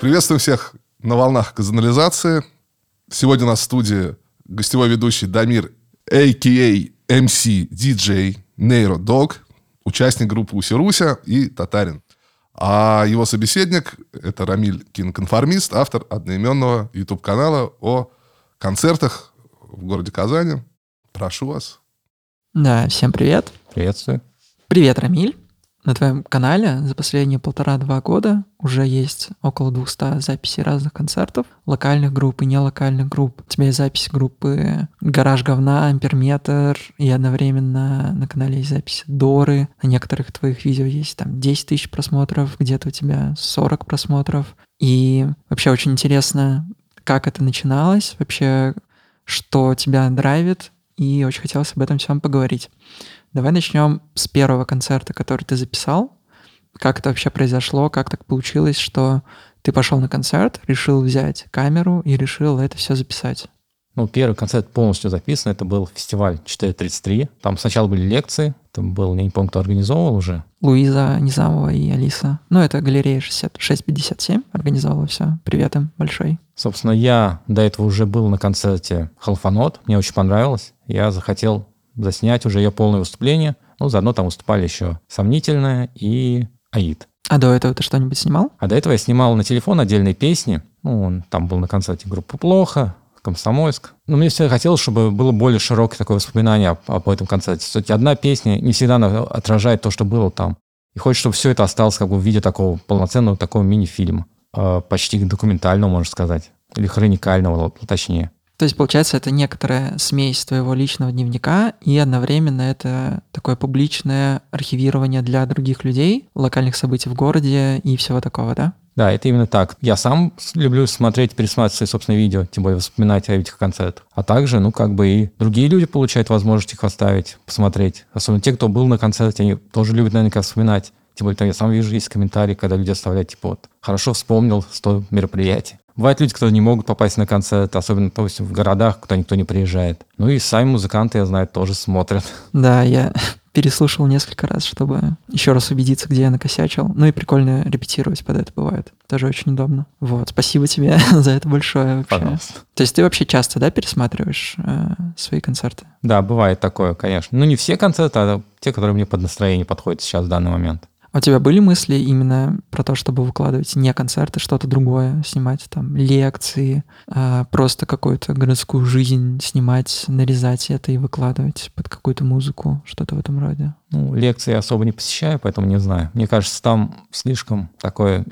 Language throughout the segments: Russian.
Приветствуем всех на волнах казанализации. Сегодня у нас в студии гостевой ведущий Дамир, а.к.а. MC, DJ, Нейро Дог, участник группы Усируся и Татарин. А его собеседник – это Рамиль Киноконформист, автор одноименного YouTube-канала о концертах в городе Казани. Прошу вас. Да, всем привет. Приветствую. Привет, Рамиль. На твоем канале за последние полтора-два года уже есть около 200 записей разных концертов, локальных групп и нелокальных групп. У тебя есть запись группы «Гараж говна», «Амперметр», и одновременно на канале есть запись «Доры». На некоторых твоих видео есть там 10 тысяч просмотров, где-то у тебя 40 просмотров. И вообще очень интересно, как это начиналось, вообще, что тебя драйвит, и очень хотелось об этом всем поговорить. Давай начнем с первого концерта, который ты записал. Как это вообще произошло, как так получилось, что ты пошел на концерт, решил взять камеру и решил это все записать? Ну, первый концерт полностью записан, это был фестиваль 433. Там сначала были лекции, там был, я не помню, кто организовывал уже. Луиза Низамова и Алиса. Ну, это галерея 6657 организовала все. Привет им большой. Собственно, я до этого уже был на концерте Халфанот, мне очень понравилось. Я захотел заснять уже ее полное выступление. Ну, заодно там выступали еще Сомнительная и Аид. А до этого ты что-нибудь снимал? А до этого я снимал на телефон отдельные песни. Ну, он там был на концерте группы «Плохо», Комсомольск. Но мне все хотелось, чтобы было более широкое такое воспоминание об, об этом концерте. Кстати, одна песня не всегда отражает то, что было там. И хочется, чтобы все это осталось как бы в виде такого полноценного такого мини-фильма. Э, почти документального, можно сказать. Или хроникального, точнее. То есть, получается, это некоторая смесь твоего личного дневника и одновременно это такое публичное архивирование для других людей, локальных событий в городе и всего такого, да? Да, это именно так. Я сам люблю смотреть, пересматривать свои собственные видео, тем более вспоминать о этих концертах. А также, ну, как бы и другие люди получают возможность их оставить, посмотреть. Особенно те, кто был на концерте, они тоже любят наверняка вспоминать. Тем более, там я сам вижу, есть комментарии, когда люди оставляют, типа, вот, хорошо вспомнил 100 мероприятий. Бывают люди, которые не могут попасть на концерт, особенно, допустим, в городах, куда никто не приезжает. Ну и сами музыканты, я знаю, тоже смотрят. Да, я переслушал несколько раз, чтобы еще раз убедиться, где я накосячил. Ну и прикольно репетировать под это бывает. Тоже очень удобно. Вот, спасибо тебе за это большое вообще. Пожалуйста. То есть ты вообще часто, да, пересматриваешь э, свои концерты? Да, бывает такое, конечно. Ну не все концерты, а те, которые мне под настроение подходят сейчас в данный момент. А у тебя были мысли именно про то, чтобы выкладывать не концерты, что-то другое, снимать там лекции, а просто какую-то городскую жизнь снимать, нарезать это и выкладывать под какую-то музыку, что-то в этом роде? Ну, лекции особо не посещаю, поэтому не знаю. Мне кажется, там слишком такой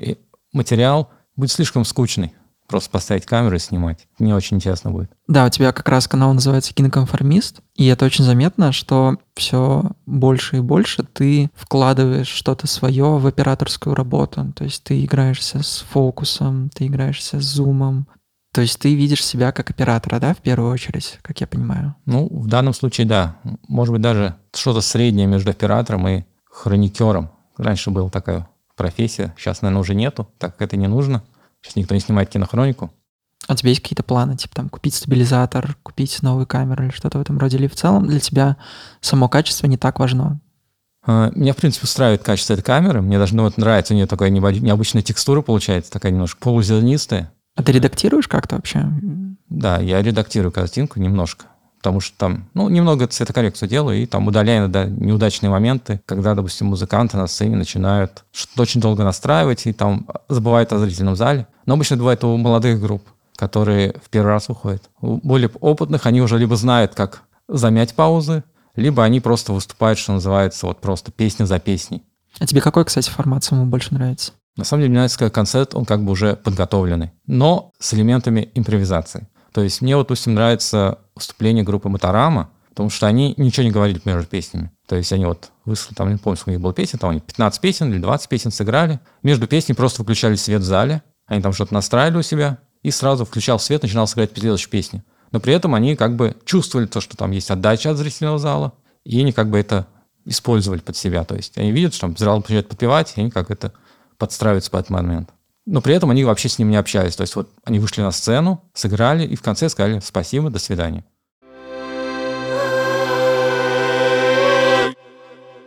материал будет слишком скучный просто поставить камеру и снимать. Не очень интересно будет. Да, у тебя как раз канал называется «Киноконформист», и это очень заметно, что все больше и больше ты вкладываешь что-то свое в операторскую работу. То есть ты играешься с фокусом, ты играешься с зумом, то есть ты видишь себя как оператора, да, в первую очередь, как я понимаю? Ну, в данном случае, да. Может быть, даже что-то среднее между оператором и хроникером. Раньше была такая профессия, сейчас, наверное, уже нету, так как это не нужно. Сейчас никто не снимает кинохронику. А у тебя есть какие-то планы, типа там купить стабилизатор, купить новую камеру или что-то в этом роде? Или в целом для тебя само качество не так важно? А, меня, в принципе, устраивает качество этой камеры. Мне даже ну, вот нравится, у нее такая необычная текстура получается, такая немножко полузернистая. А ты редактируешь как-то вообще? Да, я редактирую картинку немножко потому что там, ну, немного цветокоррекцию делаю и там удаляю иногда неудачные моменты, когда, допустим, музыканты на сцене начинают что-то очень долго настраивать и там забывают о зрительном зале. Но обычно бывает у молодых групп, которые в первый раз выходят. У более опытных они уже либо знают, как замять паузы, либо они просто выступают, что называется, вот просто песня за песней. А тебе какой, кстати, формат самому больше нравится? На самом деле, мне нравится, как концерт, он как бы уже подготовленный, но с элементами импровизации. То есть мне, вот, допустим, нравится выступление группы Моторама, потому что они ничего не говорили между песнями. То есть они вот выслали, там, не помню, сколько у них было песен, там они 15 песен или 20 песен сыграли. Между песней просто выключали свет в зале, они там что-то настраивали у себя, и сразу включал свет, начинал сыграть следующую песню. Но при этом они как бы чувствовали то, что там есть отдача от зрительного зала, и они как бы это использовали под себя. То есть они видят, что там зал начинает подпевать, и они как это подстраиваются под момент но при этом они вообще с ним не общались. То есть вот они вышли на сцену, сыграли и в конце сказали спасибо, до свидания.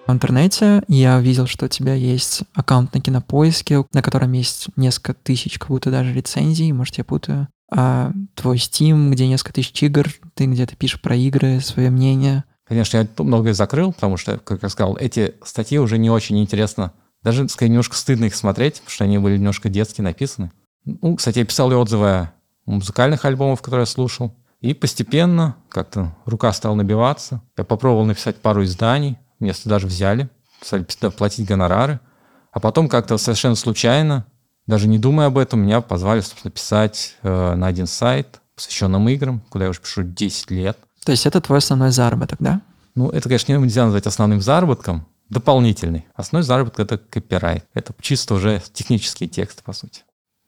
В интернете я увидел, что у тебя есть аккаунт на Кинопоиске, на котором есть несколько тысяч, как будто даже рецензий, может, я путаю. А твой Steam, где несколько тысяч игр, ты где-то пишешь про игры, свое мнение. Конечно, я многое закрыл, потому что, как я сказал, эти статьи уже не очень интересно. Даже, скорее, немножко стыдно их смотреть, потому что они были немножко детски написаны. Ну, кстати, я писал и отзывы о музыкальных альбомов, которые я слушал. И постепенно как-то рука стала набиваться. Я попробовал написать пару изданий, место даже взяли, стали платить гонорары. А потом как-то совершенно случайно, даже не думая об этом, меня позвали, собственно, писать э, на один сайт, посвященным играм, куда я уже пишу 10 лет. То есть это твой основной заработок, да? Ну, это, конечно, нельзя назвать основным заработком, дополнительный. Основной заработок — это копирайт. Это чисто уже технические тексты, по сути.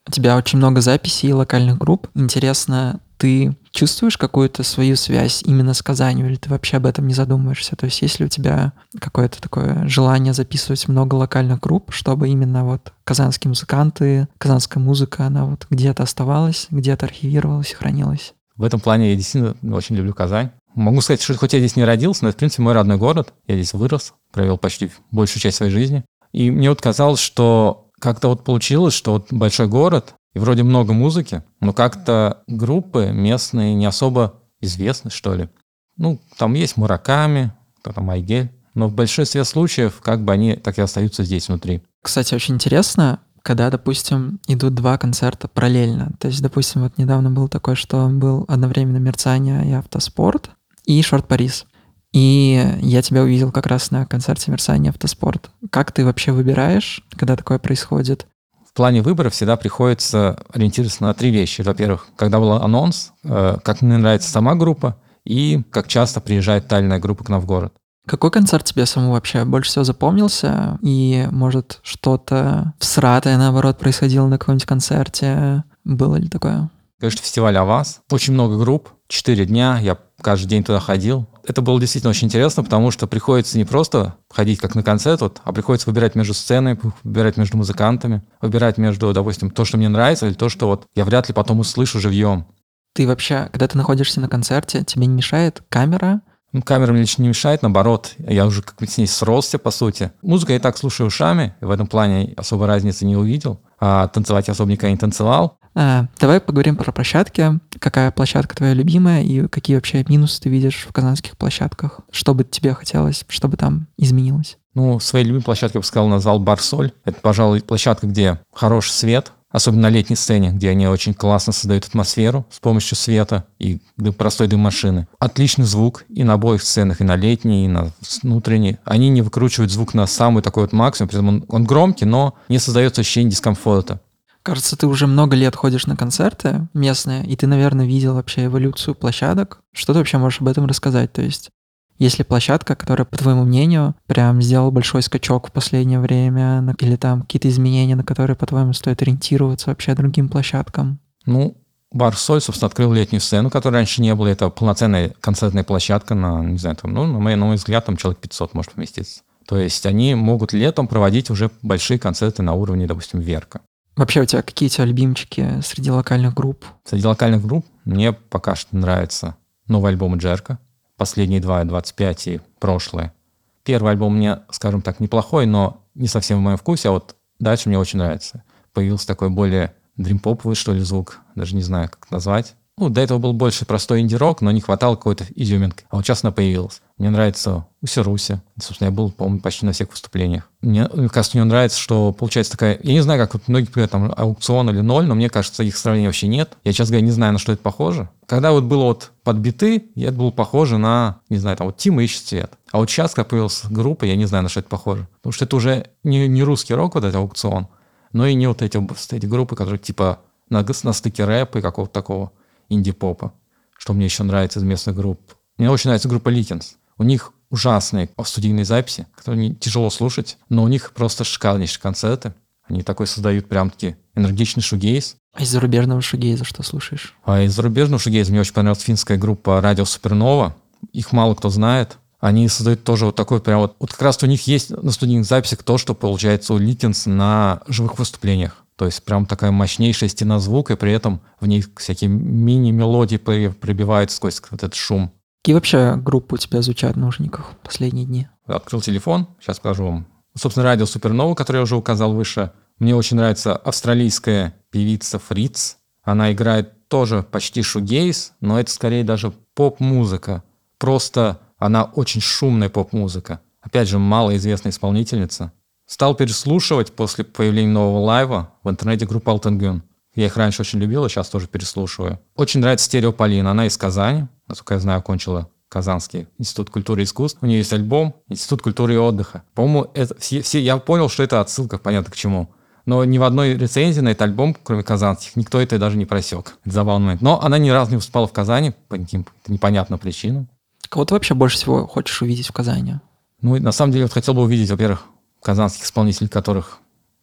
У тебя очень много записей локальных групп. Интересно, ты чувствуешь какую-то свою связь именно с Казанью, или ты вообще об этом не задумываешься? То есть есть ли у тебя какое-то такое желание записывать много локальных групп, чтобы именно вот казанские музыканты, казанская музыка, она вот где-то оставалась, где-то архивировалась и хранилась? В этом плане я действительно очень люблю Казань. Могу сказать, что хоть я здесь не родился, но это, в принципе, мой родной город. Я здесь вырос, провел почти большую часть своей жизни. И мне вот казалось, что как-то вот получилось, что вот большой город, и вроде много музыки, но как-то группы местные не особо известны, что ли. Ну, там есть Мураками, кто там Айгель, но в большинстве случаев как бы они так и остаются здесь внутри. Кстати, очень интересно, когда, допустим, идут два концерта параллельно. То есть, допустим, вот недавно был такой, что был одновременно «Мерцание» и «Автоспорт», и «Шорт Парис». И я тебя увидел как раз на концерте «Мерцание Автоспорт». Как ты вообще выбираешь, когда такое происходит? В плане выбора всегда приходится ориентироваться на три вещи. Во-первых, когда был анонс, э, как мне нравится сама группа, и как часто приезжает тайная группа к нам в город. Какой концерт тебе самому вообще больше всего запомнился? И, может, что-то всратое, наоборот, происходило на каком-нибудь концерте? Было ли такое? Конечно, фестиваль «Аваз». Очень много групп, четыре дня, я каждый день туда ходил. Это было действительно очень интересно, потому что приходится не просто ходить как на концерт, вот, а приходится выбирать между сценой, выбирать между музыкантами, выбирать между, допустим, то, что мне нравится, или то, что вот я вряд ли потом услышу живьем. Ты вообще, когда ты находишься на концерте, тебе не мешает камера, ну, камера мне лично не мешает, наоборот, я уже как бы с ней сросся, по сути. Музыка я так слушаю ушами, в этом плане особой разницы не увидел, а танцевать я особо никогда не танцевал. А, давай поговорим про площадки. Какая площадка твоя любимая и какие вообще минусы ты видишь в казанских площадках? Что бы тебе хотелось, чтобы там изменилось? Ну, своей любимой площадкой я бы сказал, назвал Барсоль. Это, пожалуй, площадка, где хороший свет, особенно на летней сцене, где они очень классно создают атмосферу с помощью света и простой дым машины. Отличный звук и на обоих сценах, и на летней, и на внутренней. Они не выкручивают звук на самый такой вот максимум, при этом он, он громкий, но не создается ощущение дискомфорта. Кажется, ты уже много лет ходишь на концерты местные, и ты, наверное, видел вообще эволюцию площадок. Что ты вообще можешь об этом рассказать? То есть есть ли площадка, которая, по твоему мнению, прям сделала большой скачок в последнее время, или там какие-то изменения, на которые, по-твоему, стоит ориентироваться вообще другим площадкам? Ну, Бар Соль, собственно, открыл летнюю сцену, которой раньше не было. Это полноценная концертная площадка на, не знаю, там, ну, на мой, на мой взгляд, там человек 500 может поместиться. То есть они могут летом проводить уже большие концерты на уровне, допустим, Верка. Вообще у тебя какие у тебя любимчики среди локальных групп? Среди локальных групп мне пока что нравится новый альбом Джерка последние два, 25 и прошлое. Первый альбом мне, скажем так, неплохой, но не совсем в моем вкусе, а вот дальше мне очень нравится. Появился такой более дримпоповый, что ли, звук, даже не знаю, как назвать. Ну, до этого был больше простой инди-рок, но не хватало какой-то изюминки. А вот сейчас она появилась. Мне нравится Усируси. Собственно, я был, по-моему, почти на всех выступлениях. Мне, кажется, мне нравится, что получается такая... Я не знаю, как вот многие говорят, там, аукцион или ноль, но мне кажется, их сравнения вообще нет. Я, честно говоря, не знаю, на что это похоже. Когда вот было вот под биты, это было похоже на, не знаю, там вот Тима ищет цвет. А вот сейчас, как появилась группа, я не знаю, на что это похоже. Потому что это уже не, не русский рок, вот этот АукцЫон, но и не вот эти, вот эти группы, которые типа на, на стыке рэпа и какого-то такого инди-попа. Что мне еще нравится из местных групп. Мне очень нравится группа Ликенс. У них ужасные студийные записи, которые тяжело слушать, но у них просто шикарнейшие концерты. Они такой создают прям таки энергичный шугейз. А из зарубежного шугейза что слушаешь? А из зарубежного шугейза мне очень понравилась финская группа Radio Supernova. Их мало кто знает. Они создают тоже вот такой прям вот... Вот как раз у них есть на студийных записях то, что получается у Ликенс на живых выступлениях. То есть прям такая мощнейшая стена звука, и при этом в ней всякие мини-мелодии пробиваются сквозь вот этот шум. Какие вообще группы у тебя звучат в наушниках в последние дни? Открыл телефон, сейчас покажу вам. Собственно, радио Супернова, которое я уже указал выше. Мне очень нравится австралийская певица Фриц. Она играет тоже почти шугейс, но это скорее даже поп-музыка. Просто она очень шумная поп-музыка. Опять же, малоизвестная исполнительница. Стал переслушивать после появления нового лайва в интернете группу Алтенгюн. Я их раньше очень любил, а сейчас тоже переслушиваю. Очень нравится Стерео Полина. Она из Казани, насколько я знаю, окончила Казанский институт культуры и искусств. У нее есть альбом «Институт культуры и отдыха». По-моему, это все, все, я понял, что это отсылка, понятно к чему. Но ни в одной рецензии на этот альбом, кроме казанских, никто это даже не просек. Это забавный момент. Но она ни разу не выступала в Казани по каким-то непонятным причинам. Кого ты вообще больше всего хочешь увидеть в Казани? Ну, на самом деле, вот хотел бы увидеть, во-первых, казанских исполнителей, которых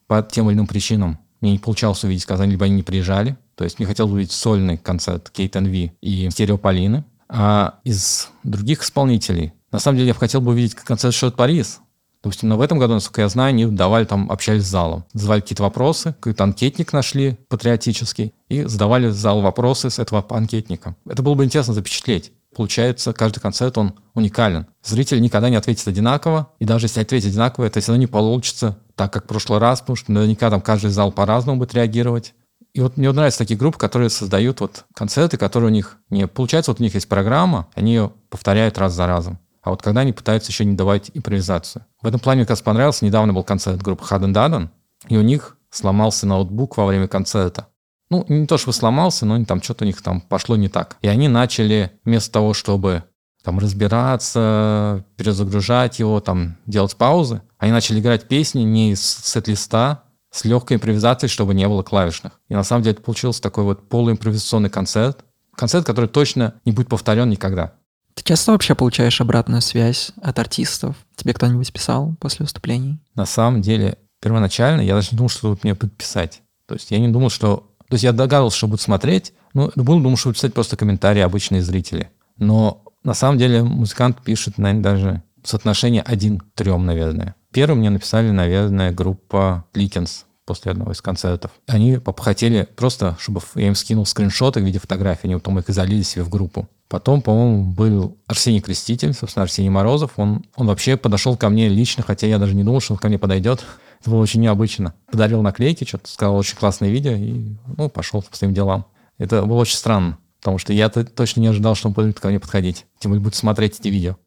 по тем или иным причинам мне не получалось увидеть в Казани, либо они не приезжали. То есть мне хотелось увидеть сольный концерт Кейт NV и Стерео Полины. А из других исполнителей, на самом деле, я бы хотел бы увидеть концерт Шот Парис. Допустим, но в этом году, насколько я знаю, они давали там, общались с залом. Задавали какие-то вопросы, какой-то анкетник нашли патриотический, и задавали зал вопросы с этого анкетника. Это было бы интересно запечатлеть. Получается, каждый концерт, он уникален. Зритель никогда не ответит одинаково, и даже если ответить одинаково, это все равно не получится так, как в прошлый раз, потому что наверняка там каждый зал по-разному будет реагировать. И вот мне нравятся такие группы, которые создают вот концерты, которые у них не... Получается, вот у них есть программа, они ее повторяют раз за разом. А вот когда они пытаются еще не давать импровизацию. В этом плане мне как раз понравился. Недавно был концерт группы Хаден Даден, и у них сломался ноутбук во время концерта. Ну, не то, что сломался, но там что-то у них там пошло не так. И они начали вместо того, чтобы там разбираться, перезагружать его, там делать паузы, они начали играть песни не из сет-листа, с легкой импровизацией, чтобы не было клавишных. И на самом деле это получился такой вот полуимпровизационный концерт. Концерт, который точно не будет повторен никогда. Ты часто вообще получаешь обратную связь от артистов? Тебе кто-нибудь писал после выступлений? На самом деле, первоначально я даже не думал, что будут мне подписать. То есть я не думал, что... То есть я догадывался, что будут смотреть, но был, думал, что будут писать просто комментарии обычные зрители. Но на самом деле музыкант пишет, наверное, даже соотношение один к трем, наверное. Первым мне написали, наверное, группа Ликенс после одного из концертов. Они хотели просто, чтобы я им скинул скриншоты в виде фотографий, они потом их залили себе в группу. Потом, по-моему, был Арсений Креститель, собственно, Арсений Морозов. Он, он вообще подошел ко мне лично, хотя я даже не думал, что он ко мне подойдет. Это было очень необычно. Подарил наклейки, что-то сказал, очень классное видео, и ну, пошел по своим делам. Это было очень странно, потому что я -то точно не ожидал, что он будет ко мне подходить. Тем более будет смотреть эти видео.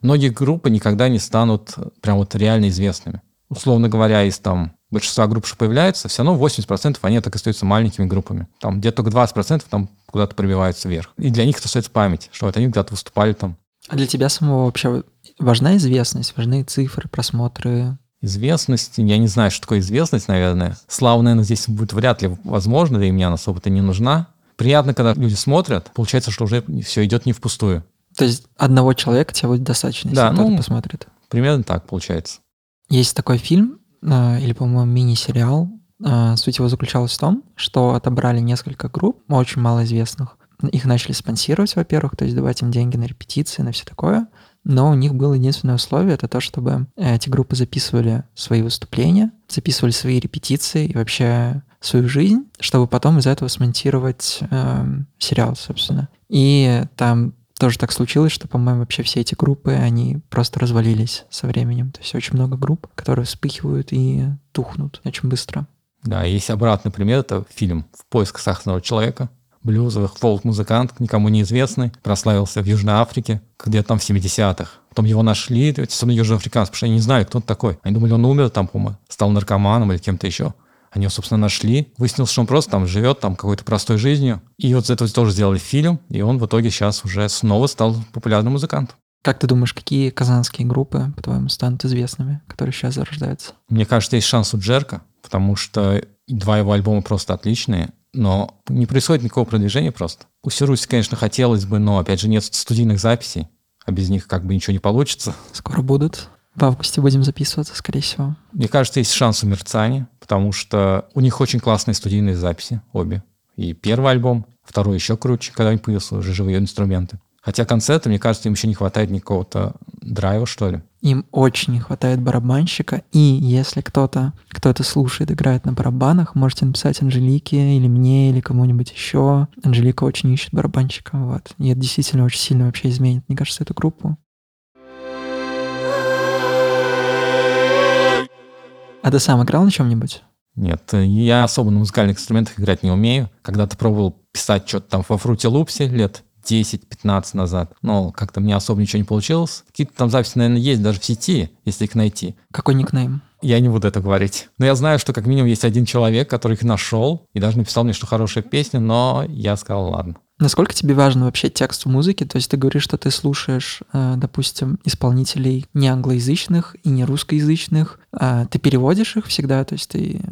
Многие группы никогда не станут прям вот реально известными. Условно говоря, из там большинства групп, что появляется, все равно 80% они так остаются маленькими группами. Там где-то только 20% там куда-то пробиваются вверх. И для них это остается память, что вот они где-то выступали там. А для тебя самого вообще важна известность, важны цифры, просмотры? Известность, я не знаю, что такое известность, наверное. Слава, наверное, здесь будет вряд ли возможно, да и мне она особо-то не нужна. Приятно, когда люди смотрят, получается, что уже все идет не впустую. То есть одного человека тебе будет достаточно, да, если ну, кто-то посмотрит? Примерно так получается. Есть такой фильм, э, или, по-моему, мини-сериал. Э, суть его заключалась в том, что отобрали несколько групп, очень малоизвестных. Их начали спонсировать, во-первых, то есть давать им деньги на репетиции, на все такое. Но у них было единственное условие, это то, чтобы эти группы записывали свои выступления, записывали свои репетиции и вообще свою жизнь, чтобы потом из этого смонтировать э, сериал, собственно. И там тоже так случилось, что, по-моему, вообще все эти группы, они просто развалились со временем. То есть очень много групп, которые вспыхивают и тухнут очень быстро. Да, есть обратный пример, это фильм «В поисках сахарного человека». Блюзовый фолк-музыкант, никому неизвестный, прославился в Южной Африке, где-то там в 70-х. Потом его нашли, особенно южноафриканцы, потому что они не знали, кто он такой. Они думали, он умер там, по-моему, стал наркоманом или кем-то еще. Они его, собственно, нашли. Выяснилось, что он просто там живет, там какой-то простой жизнью. И вот с этого тоже сделали фильм, и он в итоге сейчас уже снова стал популярным музыкантом. Как ты думаешь, какие казанские группы, по-твоему, станут известными, которые сейчас зарождаются? Мне кажется, есть шанс у Джерка, потому что два его альбома просто отличные, но не происходит никакого продвижения просто. У Сируси, конечно, хотелось бы, но, опять же, нет студийных записей, а без них как бы ничего не получится. Скоро будут. В августе будем записываться, скорее всего. Мне кажется, есть шанс у Мерцани, потому что у них очень классные студийные записи, обе. И первый альбом, второй еще круче, когда у них появились уже живые инструменты. Хотя концерты, мне кажется, им еще не хватает никакого-то драйва, что ли. Им очень не хватает барабанщика, и если кто-то, кто это слушает, играет на барабанах, можете написать Анжелике или мне, или кому-нибудь еще. Анжелика очень ищет барабанщика, вот. И это действительно очень сильно вообще изменит, мне кажется, эту группу. А ты сам играл на чем-нибудь? Нет, я особо на музыкальных инструментах играть не умею. Когда-то пробовал писать что-то там во фруте лупсе лет 10-15 назад. Но как-то мне особо ничего не получилось. Какие-то там записи, наверное, есть даже в сети, если их найти. Какой никнейм? Я не буду это говорить. Но я знаю, что как минимум есть один человек, который их нашел и даже написал мне, что хорошая песня, но я сказал, ладно. Насколько тебе важен вообще текст в музыке? То есть ты говоришь, что ты слушаешь, э, допустим, исполнителей не англоязычных и не русскоязычных. А ты переводишь их всегда? То есть ты,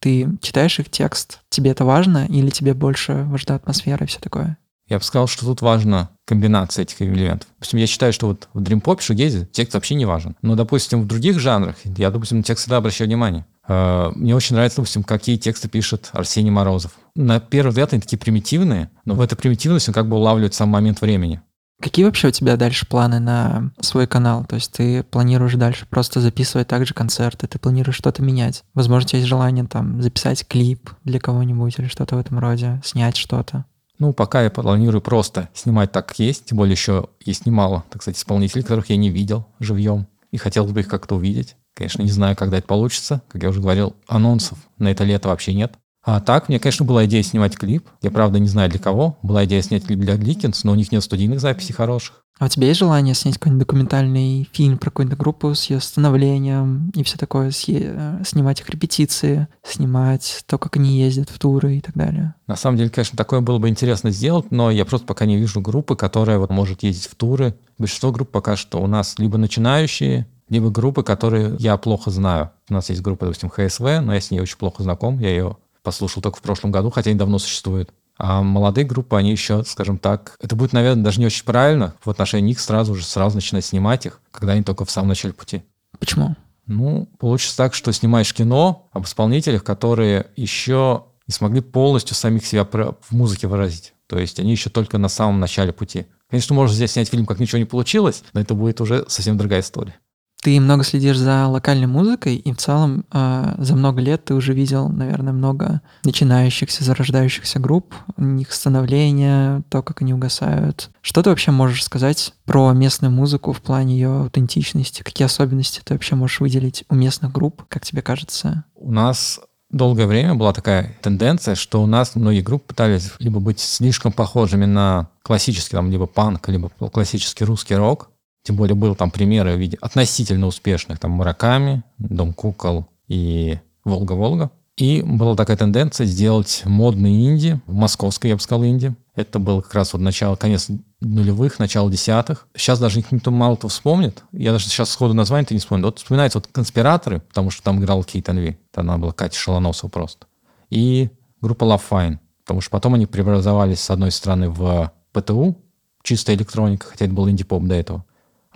ты читаешь их текст? Тебе это важно или тебе больше важна атмосфера и все такое? Я бы сказал, что тут важна комбинация этих элементов. Допустим, я считаю, что вот в дрим-попе, шугезе текст вообще не важен. Но, допустим, в других жанрах я, допустим, на текст всегда обращаю внимание. Э, мне очень нравится, допустим, какие тексты пишет Арсений Морозов. На первый взгляд они такие примитивные, но в этой примитивности он как бы улавливает сам момент времени. Какие вообще у тебя дальше планы на свой канал? То есть ты планируешь дальше просто записывать также концерты, ты планируешь что-то менять? Возможно, у тебя есть желание там записать клип для кого-нибудь или что-то в этом роде, снять что-то? Ну, пока я планирую просто снимать так, как есть. Тем более еще есть немало, так сказать, исполнителей, которых я не видел живьем. И хотелось бы их как-то увидеть. Конечно, не знаю, когда это получится. Как я уже говорил, анонсов на это лето вообще нет. А так, мне, конечно, была идея снимать клип. Я, правда, не знаю для кого. Была идея снять клип для Гликинс, но у них нет студийных записей хороших. А у тебя есть желание снять какой-нибудь документальный фильм про какую-то группу с ее становлением и все такое, э, снимать их репетиции, снимать то, как они ездят в туры и так далее? На самом деле, конечно, такое было бы интересно сделать, но я просто пока не вижу группы, которая вот может ездить в туры. Большинство групп пока что у нас либо начинающие, либо группы, которые я плохо знаю. У нас есть группа, допустим, ХСВ, но я с ней очень плохо знаком, я ее послушал только в прошлом году, хотя они давно существуют. А молодые группы, они еще, скажем так, это будет, наверное, даже не очень правильно в отношении них сразу же, сразу начинать снимать их, когда они только в самом начале пути. Почему? Ну, получится так, что снимаешь кино об исполнителях, которые еще не смогли полностью самих себя в музыке выразить. То есть они еще только на самом начале пути. Конечно, можно здесь снять фильм, как ничего не получилось, но это будет уже совсем другая история. Ты много следишь за локальной музыкой, и в целом э, за много лет ты уже видел, наверное, много начинающихся, зарождающихся групп, у них становление, то, как они угасают. Что ты вообще можешь сказать про местную музыку в плане ее аутентичности? Какие особенности ты вообще можешь выделить у местных групп, как тебе кажется? У нас долгое время была такая тенденция, что у нас многие группы пытались либо быть слишком похожими на классический, там, либо панк, либо классический русский рок, тем более был там примеры в виде относительно успешных, там Мураками, Дом кукол и Волга-Волга. И была такая тенденция сделать модный инди, московской, я бы сказал, инди. Это был как раз вот начало, конец нулевых, начало десятых. Сейчас даже никто мало кто вспомнит. Я даже сейчас сходу название-то не вспомню. Вот вспоминается вот «Конспираторы», потому что там играл Кейт Анви. Она была Катя Шалоносова просто. И группа Love Fine, потому что потом они преобразовались с одной стороны в ПТУ, чистая электроника, хотя это был инди-поп до этого.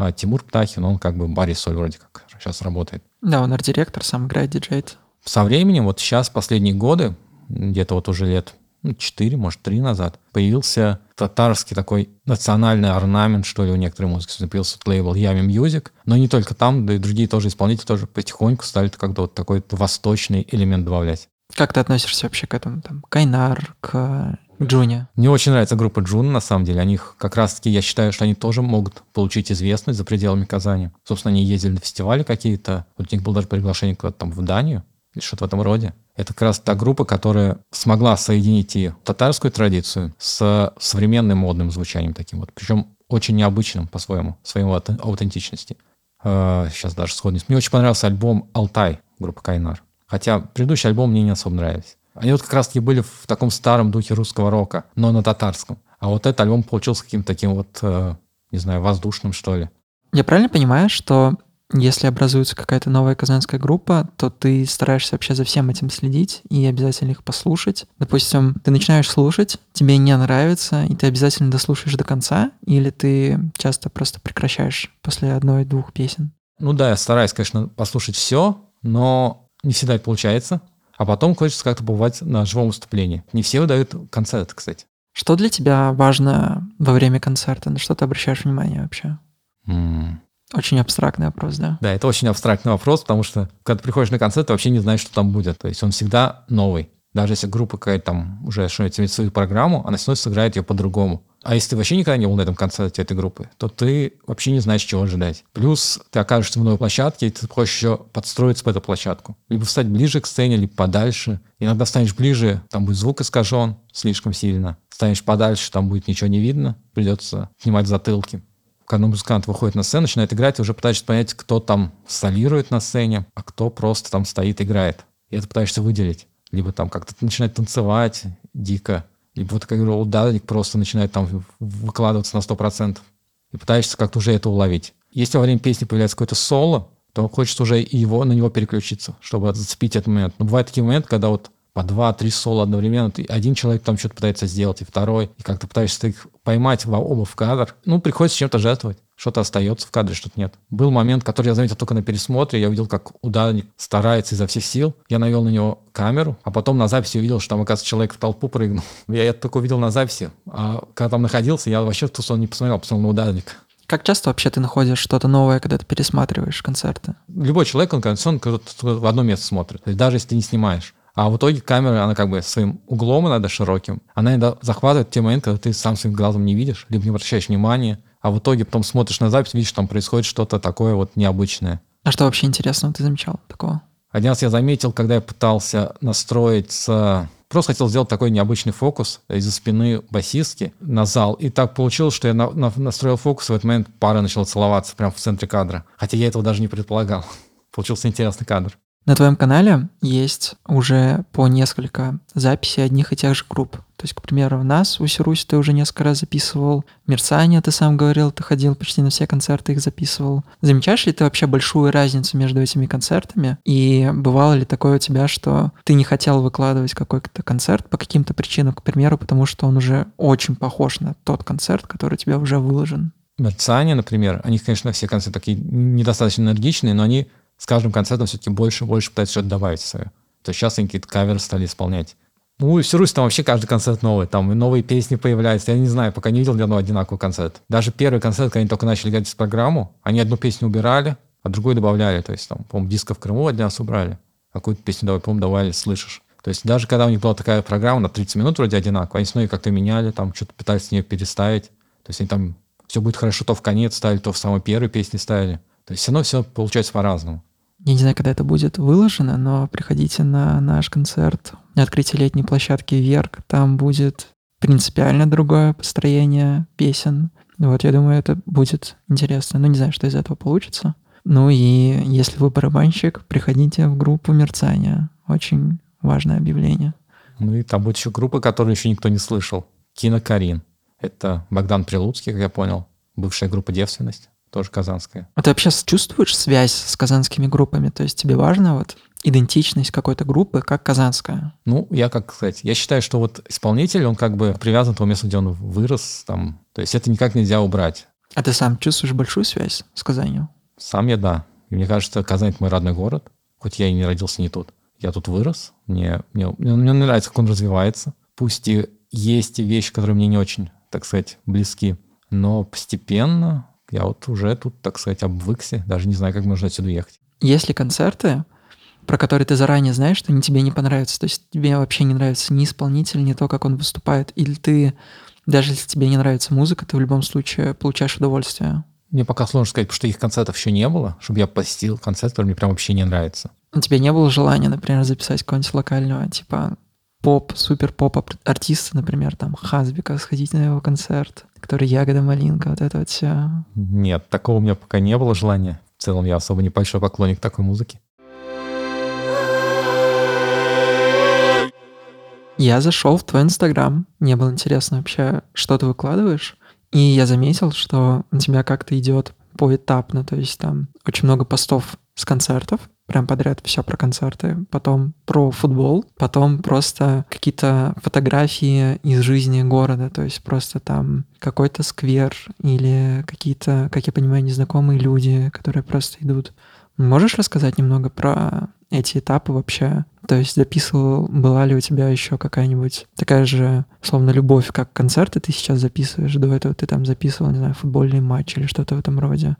А Тимур Птахин, он как бы Барри Соль вроде как сейчас работает. Да, он арт-директор, сам играет диджей. Со временем, вот сейчас, последние годы, где-то вот уже лет ну, 4, может, 3 назад, появился татарский такой национальный орнамент, что ли, у некоторых музыки. Появился лейбл Ями Music. Но не только там, да и другие тоже исполнители тоже потихоньку стали как-то вот такой восточный элемент добавлять. Как ты относишься вообще к этому? Там, Кайнар, к Джуни. Мне очень нравится группа Джун, на самом деле. Они как раз-таки, я считаю, что они тоже могут получить известность за пределами Казани. Собственно, они ездили на фестивали какие-то. Вот у них было даже приглашение куда-то там в Данию или что-то в этом роде. Это как раз та группа, которая смогла соединить и татарскую традицию с современным модным звучанием таким вот. Причем очень необычным по-своему, своему аутентичности. Сейчас даже сходность. Мне очень понравился альбом «Алтай» группы Кайнар. Хотя предыдущий альбом мне не особо нравится. Они вот как раз-таки были в таком старом духе русского рока, но на татарском. А вот этот альбом получился каким-то таким вот, э, не знаю, воздушным, что ли. Я правильно понимаю, что если образуется какая-то новая казанская группа, то ты стараешься вообще за всем этим следить и обязательно их послушать. Допустим, ты начинаешь слушать, тебе не нравится, и ты обязательно дослушаешь до конца, или ты часто просто прекращаешь после одной-двух песен? Ну да, я стараюсь, конечно, послушать все, но не всегда это получается. А потом хочется как-то побывать на живом выступлении. Не все выдают концерты, кстати. Что для тебя важно во время концерта? На что ты обращаешь внимание вообще? М. Очень абстрактный вопрос, да? Да, это очень абстрактный вопрос, потому что когда ты приходишь на концерт, ты вообще не знаешь, что там будет. То есть он всегда новый. Даже если группа какая-то там уже что-нибудь свою программу, она все равно сыграет ее по-другому. А если ты вообще никогда не был на этом концерте этой группы, то ты вообще не знаешь, чего ожидать. Плюс ты окажешься в новой площадке, и ты хочешь еще подстроиться под эту площадку. Либо встать ближе к сцене, либо подальше. Иногда станешь ближе, там будет звук искажен слишком сильно. Станешь подальше, там будет ничего не видно, придется снимать затылки. Когда музыкант выходит на сцену, начинает играть, ты уже пытаешься понять, кто там солирует на сцене, а кто просто там стоит и играет. И это пытаешься выделить. Либо там как-то начинает танцевать дико, либо вот, как я говорю, ударник просто начинает там в- выкладываться на 100%. И пытаешься как-то уже это уловить. Если во время песни появляется какое-то соло, то хочется уже и его, на него переключиться, чтобы зацепить этот момент. Но бывают такие моменты, когда вот по два-три соло одновременно, ты, один человек там что-то пытается сделать, и второй, и как-то пытаешься их поймать во- оба в кадр. Ну, приходится чем-то жертвовать. Что-то остается в кадре, что-то нет. Был момент, который я заметил только на пересмотре. Я увидел, как ударник старается изо всех сил. Я навел на него камеру, а потом на записи увидел, что там, оказывается, человек в толпу прыгнул. Я это только увидел на записи. А когда там находился, я вообще в ту сторону не посмотрел, посмотрел на ударника. Как часто вообще ты находишь что-то новое, когда ты пересматриваешь концерты? Любой человек, он, он в одно место смотрит. То есть даже если ты не снимаешь. А в итоге камера, она как бы своим углом иногда широким, она иногда захватывает те моменты, когда ты сам своим глазом не видишь, либо не обращаешь внимания, а в итоге потом смотришь на запись, видишь, там происходит что-то такое вот необычное. А что вообще интересного ты замечал такого? Один раз я заметил, когда я пытался настроить с... Просто хотел сделать такой необычный фокус из-за спины басистки на зал. И так получилось, что я на- на- настроил фокус, и в этот момент пара начала целоваться прямо в центре кадра. Хотя я этого даже не предполагал. Получился интересный кадр. На твоем канале есть уже по несколько записей одних и тех же групп. То есть, к примеру, нас, Усирусь, ты уже несколько раз записывал. Мерцание, ты сам говорил, ты ходил почти на все концерты, их записывал. Замечаешь ли ты вообще большую разницу между этими концертами? И бывало ли такое у тебя, что ты не хотел выкладывать какой-то концерт по каким-то причинам, к примеру, потому что он уже очень похож на тот концерт, который у тебя уже выложен? Мерцание, например, они, конечно, все концерты такие недостаточно энергичные, но они с каждым концертом все-таки больше и больше пытаются что-то добавить свое. То есть сейчас они какие-то каверы стали исполнять. Ну, и все Русь, там вообще каждый концерт новый, там и новые песни появляются. Я не знаю, пока не видел ни одного одинакового концерта. Даже первый концерт, когда они только начали играть в программу, они одну песню убирали, а другую добавляли. То есть там, по-моему, диско в Крыму один раз убрали, а какую-то песню, давай, по-моему, давали, слышишь. То есть даже когда у них была такая программа на 30 минут вроде одинаковая, они снова ее как-то меняли, там что-то пытались с нее переставить. То есть они там все будет хорошо, то в конец ставили, то в самой первой песне ставили. То есть все равно все получается по-разному. Я не знаю, когда это будет выложено, но приходите на наш концерт на открытие летней площадки «Верк». Там будет принципиально другое построение песен. Вот, я думаю, это будет интересно. Ну, не знаю, что из этого получится. Ну и если вы барабанщик, приходите в группу «Мерцание». Очень важное объявление. Ну и там будет еще группа, которую еще никто не слышал. Кино Карин. Это Богдан Прилуцкий, как я понял. Бывшая группа «Девственность». Тоже казанская. А ты вообще чувствуешь связь с казанскими группами? То есть тебе важно вот идентичность какой-то группы, как казанская? Ну, я как сказать, я считаю, что вот исполнитель, он как бы привязан к тому месту, где он вырос, там, то есть это никак нельзя убрать. А ты сам чувствуешь большую связь с Казанью? Сам я, да. И мне кажется, Казань — это мой родной город, хоть я и не родился не тут. Я тут вырос, мне, мне, мне, мне нравится, как он развивается. Пусть и есть вещи, которые мне не очень, так сказать, близки, но постепенно я вот уже тут, так сказать, обвыкся, даже не знаю, как можно отсюда уехать. Есть ли концерты, про которые ты заранее знаешь, что они тебе не понравятся? То есть тебе вообще не нравится ни исполнитель, ни то, как он выступает? Или ты, даже если тебе не нравится музыка, ты в любом случае получаешь удовольствие? Мне пока сложно сказать, потому что их концертов еще не было, чтобы я посетил концерт, который мне прям вообще не нравится. У тебя не было желания, например, записать какого-нибудь локального, типа поп, супер поп артиста, например, там Хазбика, сходить на его концерт, который Ягода Малинка, вот это вот все. Нет, такого у меня пока не было желания. В целом я особо не большой поклонник такой музыки. Я зашел в твой инстаграм, мне было интересно вообще, что ты выкладываешь, и я заметил, что у тебя как-то идет поэтапно, то есть там очень много постов с концертов, прям подряд все про концерты, потом про футбол, потом просто какие-то фотографии из жизни города, то есть просто там какой-то сквер или какие-то, как я понимаю, незнакомые люди, которые просто идут Можешь рассказать немного про эти этапы вообще? То есть записывал, была ли у тебя еще какая-нибудь такая же, словно любовь, как концерты ты сейчас записываешь? До этого ты там записывал, не знаю, футбольный матч или что-то в этом роде.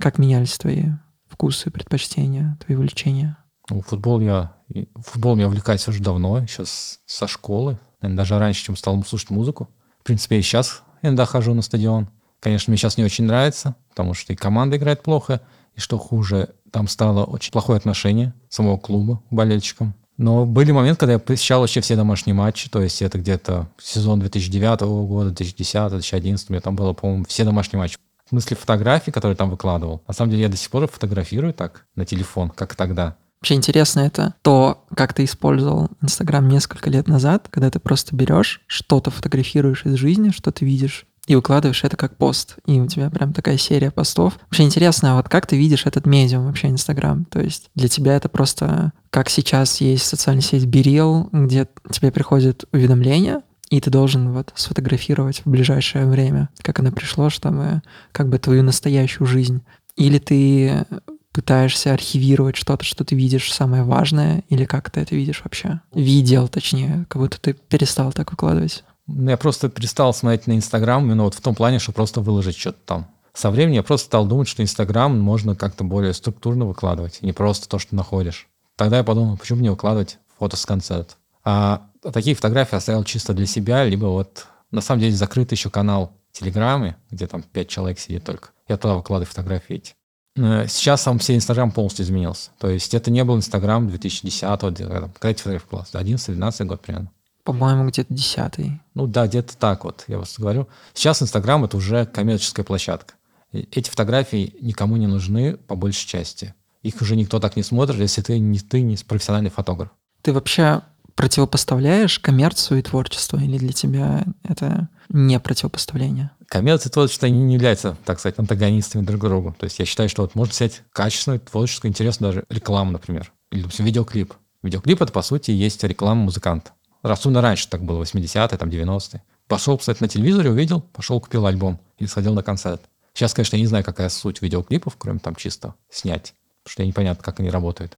Как менялись твои вкусы, предпочтения, твои увлечения? Ну, футбол я... Футбол я увлекаюсь уже давно, еще со школы. Наверное, даже раньше, чем стал слушать музыку. В принципе, и сейчас иногда хожу на стадион. Конечно, мне сейчас не очень нравится, потому что и команда играет плохо, и что хуже, там стало очень плохое отношение самого клуба к болельщикам. Но были моменты, когда я посещал вообще все домашние матчи, то есть это где-то сезон 2009 года, 2010, 2011, у меня там было, по-моему, все домашние матчи. Смысле фотографий, которые там выкладывал. На самом деле я до сих пор фотографирую так на телефон, как тогда. Вообще интересно это то, как ты использовал Инстаграм несколько лет назад, когда ты просто берешь, что-то фотографируешь из жизни, что ты видишь, и выкладываешь это как пост, и у тебя прям такая серия постов. Вообще интересно, а вот как ты видишь этот медиум вообще Инстаграм? То есть для тебя это просто, как сейчас есть социальная сеть Берил, где тебе приходят уведомления, и ты должен вот сфотографировать в ближайшее время, как оно пришло, чтобы как бы твою настоящую жизнь. Или ты пытаешься архивировать что-то, что ты видишь самое важное, или как ты это видишь вообще? Видел, точнее, как будто ты перестал так выкладывать. Ну, я просто перестал смотреть на Инстаграм именно вот в том плане, что просто выложить что-то там. Со временем я просто стал думать, что Инстаграм можно как-то более структурно выкладывать, не просто то, что находишь. Тогда я подумал, почему не выкладывать фото с концерта. А такие фотографии оставил чисто для себя, либо вот на самом деле закрытый еще канал в Телеграме, где там пять человек сидит только. Я туда выкладываю фотографии эти. Сейчас сам все Инстаграм полностью изменился. То есть это не был Инстаграм 2010 когда, эти фотографии класс, 11-12 год примерно. По-моему, где-то десятый. Ну да, где-то так вот, я вас говорю. Сейчас Инстаграм — это уже коммерческая площадка. Эти фотографии никому не нужны по большей части. Их уже никто так не смотрит, если ты не, ты не профессиональный фотограф. Ты вообще противопоставляешь коммерцию и творчество, или для тебя это не противопоставление? Коммерция и творчество не являются, так сказать, антагонистами друг другу. То есть я считаю, что вот можно снять качественную, творческую, интересную даже рекламу, например, или, допустим, видеоклип. Видеоклип — это, по сути, есть реклама музыканта. Особенно раньше так было, 80-е, там 90-е. Пошел, кстати, на телевизоре, увидел, пошел, купил альбом и сходил на концерт. Сейчас, конечно, я не знаю, какая суть видеоклипов, кроме там чисто снять, потому что я непонятно, как они работают.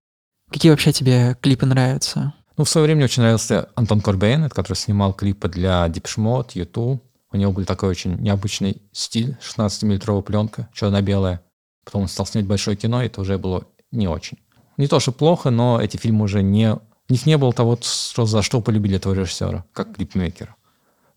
Какие вообще тебе клипы нравятся? Ну, в свое время мне очень нравился Антон Корбейн, который снимал клипы для Mode, YouTube. У него был такой очень необычный стиль, 16-миллиметровая пленка, черно-белая. Потом он стал снять большое кино, и это уже было не очень. Не то, что плохо, но эти фильмы уже не у них не было того, что, за что полюбили этого режиссера, как клипмейкера.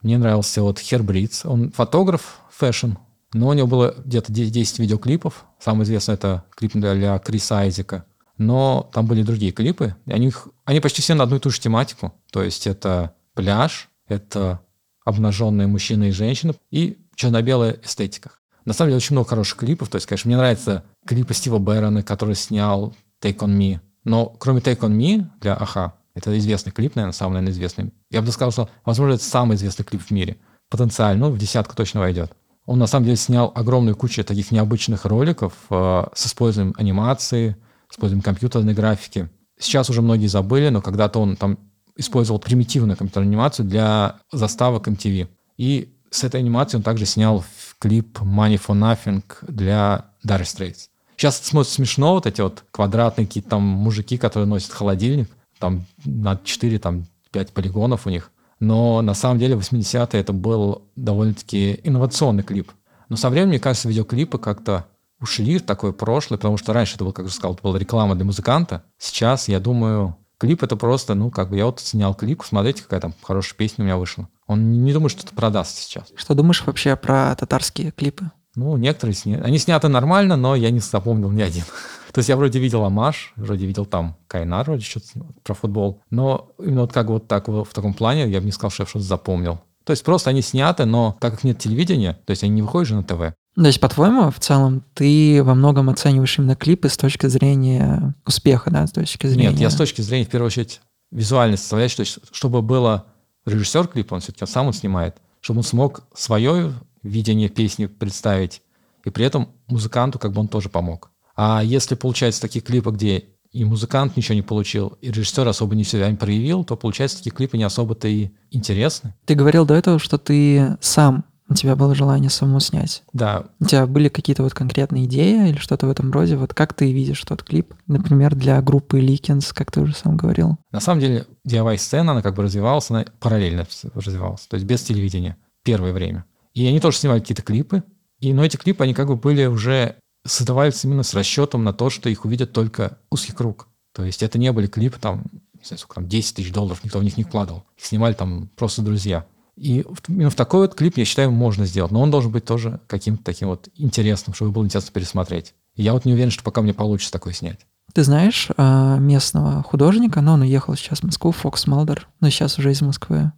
Мне нравился вот Херб Ритц. Он фотограф, fashion, но у него было где-то 10 видеоклипов. Самый известный это клип для Криса Айзека. Но там были другие клипы. И они, они почти все на одну и ту же тематику. То есть это пляж, это обнаженные мужчины и женщины и черно-белая эстетика. На самом деле очень много хороших клипов. То есть, конечно, мне нравится клипы Стива Бэрона, который снял Take On Me. Но кроме Take On Me для Аха, это известный клип, наверное, самый, наверное, известный. Я бы сказал, что, возможно, это самый известный клип в мире. Потенциально, ну, в десятку точно войдет. Он, на самом деле, снял огромную кучу таких необычных роликов э, с использованием анимации, с использованием компьютерной графики. Сейчас уже многие забыли, но когда-то он там использовал примитивную компьютерную анимацию для заставок MTV. И с этой анимацией он также снял клип Money for Nothing для Dire Straits. Сейчас смотрится смешно, вот эти вот квадратные какие-то там мужики, которые носят холодильник, там на 4, там 5 полигонов у них. Но на самом деле 80-е это был довольно-таки инновационный клип. Но со временем, мне кажется, видеоклипы как-то ушли в такое прошлое, потому что раньше это был, как я сказал, это была реклама для музыканта. Сейчас, я думаю, клип это просто, ну, как бы я вот снял клип, смотрите, какая там хорошая песня у меня вышла. Он не, не думает, что это продаст сейчас. Что думаешь вообще про татарские клипы? Ну, некоторые сняты. Они сняты нормально, но я не запомнил ни один. То есть я вроде видел Амаш, вроде видел там Кайнар, вроде что-то про футбол. Но именно вот как вот так в таком плане я бы не сказал, что я что-то запомнил. То есть просто они сняты, но так как нет телевидения, то есть они не выходят же на ТВ. То есть, по-твоему, в целом, ты во многом оцениваешь именно клипы с точки зрения успеха, да, с точки зрения... Нет, я с точки зрения, в первую очередь, визуальной составляющей, то есть, чтобы было режиссер клипа, он все-таки сам он снимает, чтобы он смог свое видение песни представить, и при этом музыканту как бы он тоже помог. А если получается такие клипы, где и музыкант ничего не получил, и режиссер особо не себя не проявил, то получается такие клипы не особо-то и интересны. Ты говорил до этого, что ты сам у тебя было желание самому снять? Да, У тебя были какие-то вот конкретные идеи или что-то в этом роде? Вот как ты видишь тот клип? Например, для группы Ликенс, как ты уже сам говорил. на самом деле DIY-сцена, она как бы развивалась, она параллельно развивалась, то есть без телевидения первое время. И они тоже снимали какие-то клипы, и, но эти клипы, они как бы были уже создавались именно с расчетом на то, что их увидят только узкий круг. То есть это не были клипы там, не знаю, сколько там, 10 тысяч долларов, никто в них не вкладывал. Их снимали там просто друзья. И именно в такой вот клип, я считаю, можно сделать. Но он должен быть тоже каким-то таким вот интересным, чтобы было интересно пересмотреть. И я вот не уверен, что пока мне получится такое снять. Ты знаешь а, местного художника, но он уехал сейчас в Москву, Фокс Малдер, но сейчас уже из Москвы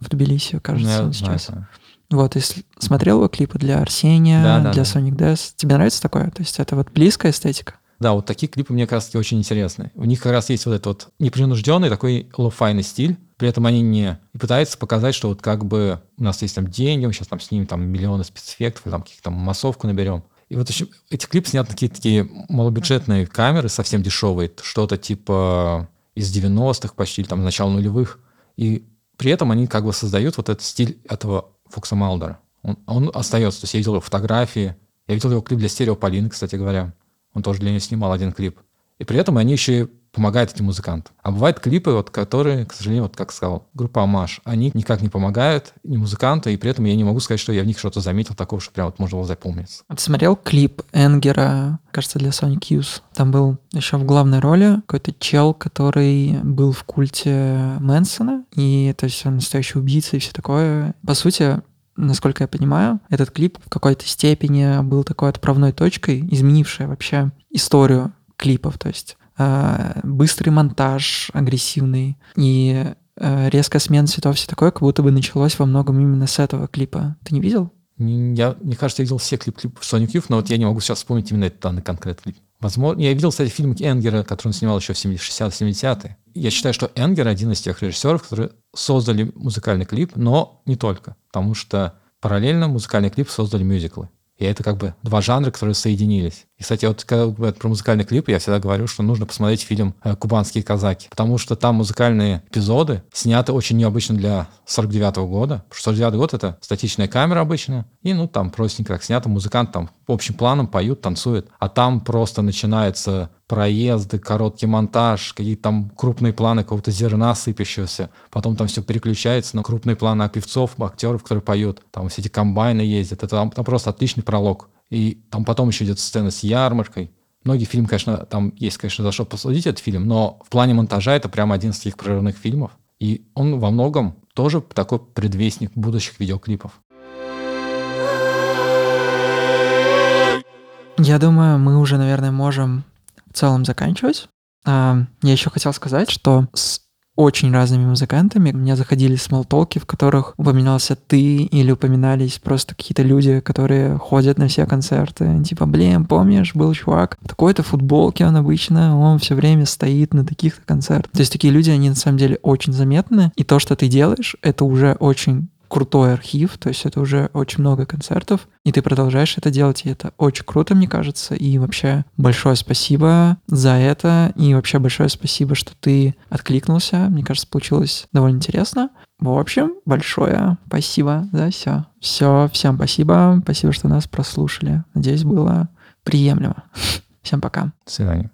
в Тбилиси, кажется, Ну, Я он знаю, сейчас. знаю. Вот, и смотрел его клипы для Арсения, Да, да, для да. Sonic Death. Тебе нравится такое? То есть это вот близкая эстетика? Да, вот такие клипы мне как раз таки очень интересны. У них как раз есть вот этот вот непринужденный такой лофайный стиль, при этом они не и пытаются показать, что вот как бы у нас есть там деньги, мы сейчас там снимем там миллионы спецэффектов, там каких-то массовку наберем. И вот еще эти клипы сняты такие такие малобюджетные камеры, совсем дешевые, что-то типа из 90-х почти, или там начала нулевых. И при этом они как бы создают вот этот стиль этого Фокса Малдера. Он, он остается. То есть я видел его фотографии, я видел его клип для стерео Полины, кстати говоря. Он тоже для нее снимал один клип. И при этом они еще и помогают этим музыкантам. А бывают клипы, вот, которые, к сожалению, вот как сказал, группа Амаш, они никак не помогают, ни музыканту, и при этом я не могу сказать, что я в них что-то заметил такого, что прям вот можно было запомниться. А Ты смотрел клип Энгера, кажется, для Sonic Youth? Там был еще в главной роли какой-то чел, который был в культе Мэнсона, и то есть он настоящий убийца и все такое. По сути, насколько я понимаю, этот клип в какой-то степени был такой отправной точкой, изменившей вообще историю клипов. То есть э, быстрый монтаж, агрессивный и э, резкая смена цветов, все такое, как будто бы началось во многом именно с этого клипа. Ты не видел? Я, мне кажется, я видел все клип клипы Sonic Youth, но вот я не могу сейчас вспомнить именно этот данный конкретный клип. Возможно, я видел, кстати, фильм Энгера, который он снимал еще в 60-70-е. Я считаю, что Энгер один из тех режиссеров, которые создали музыкальный клип, но не только. Потому что параллельно музыкальный клип создали мюзиклы. И это как бы два жанра, которые соединились. И, кстати, вот когда про музыкальный клип, я всегда говорю, что нужно посмотреть фильм э, «Кубанские казаки», потому что там музыкальные эпизоды сняты очень необычно для 49 года. Потому что 49 год — это статичная камера обычно, и, ну, там простенько как снято, музыкант там общим планом поют, танцует, а там просто начинается проезды, короткий монтаж, какие-то там крупные планы какого-то зерна сыпящегося, потом там все переключается на крупные планы певцов, актеров, которые поют, там все эти комбайны ездят, это там, там просто отличный пролог. И там потом еще идет сцена с ярмаркой. Многие фильмы, конечно, там есть, конечно, за что посудить этот фильм, но в плане монтажа это прямо один из таких прорывных фильмов. И он во многом тоже такой предвестник будущих видеоклипов. Я думаю, мы уже, наверное, можем в целом заканчивать. А, Я еще хотел сказать, что с очень разными музыкантами мне заходили смолтолки, в которых упоминался ты или упоминались просто какие-то люди, которые ходят на все концерты. Типа, блин, помнишь, был чувак в такой-то футболке, он обычно, он все время стоит на таких-то концертах. То есть такие люди, они на самом деле очень заметны, и то, что ты делаешь, это уже очень крутой архив, то есть это уже очень много концертов, и ты продолжаешь это делать, и это очень круто, мне кажется, и вообще большое спасибо за это, и вообще большое спасибо, что ты откликнулся, мне кажется, получилось довольно интересно. В общем, большое спасибо за все. Все, всем спасибо, спасибо, что нас прослушали. Надеюсь, было приемлемо. Всем пока. До свидания.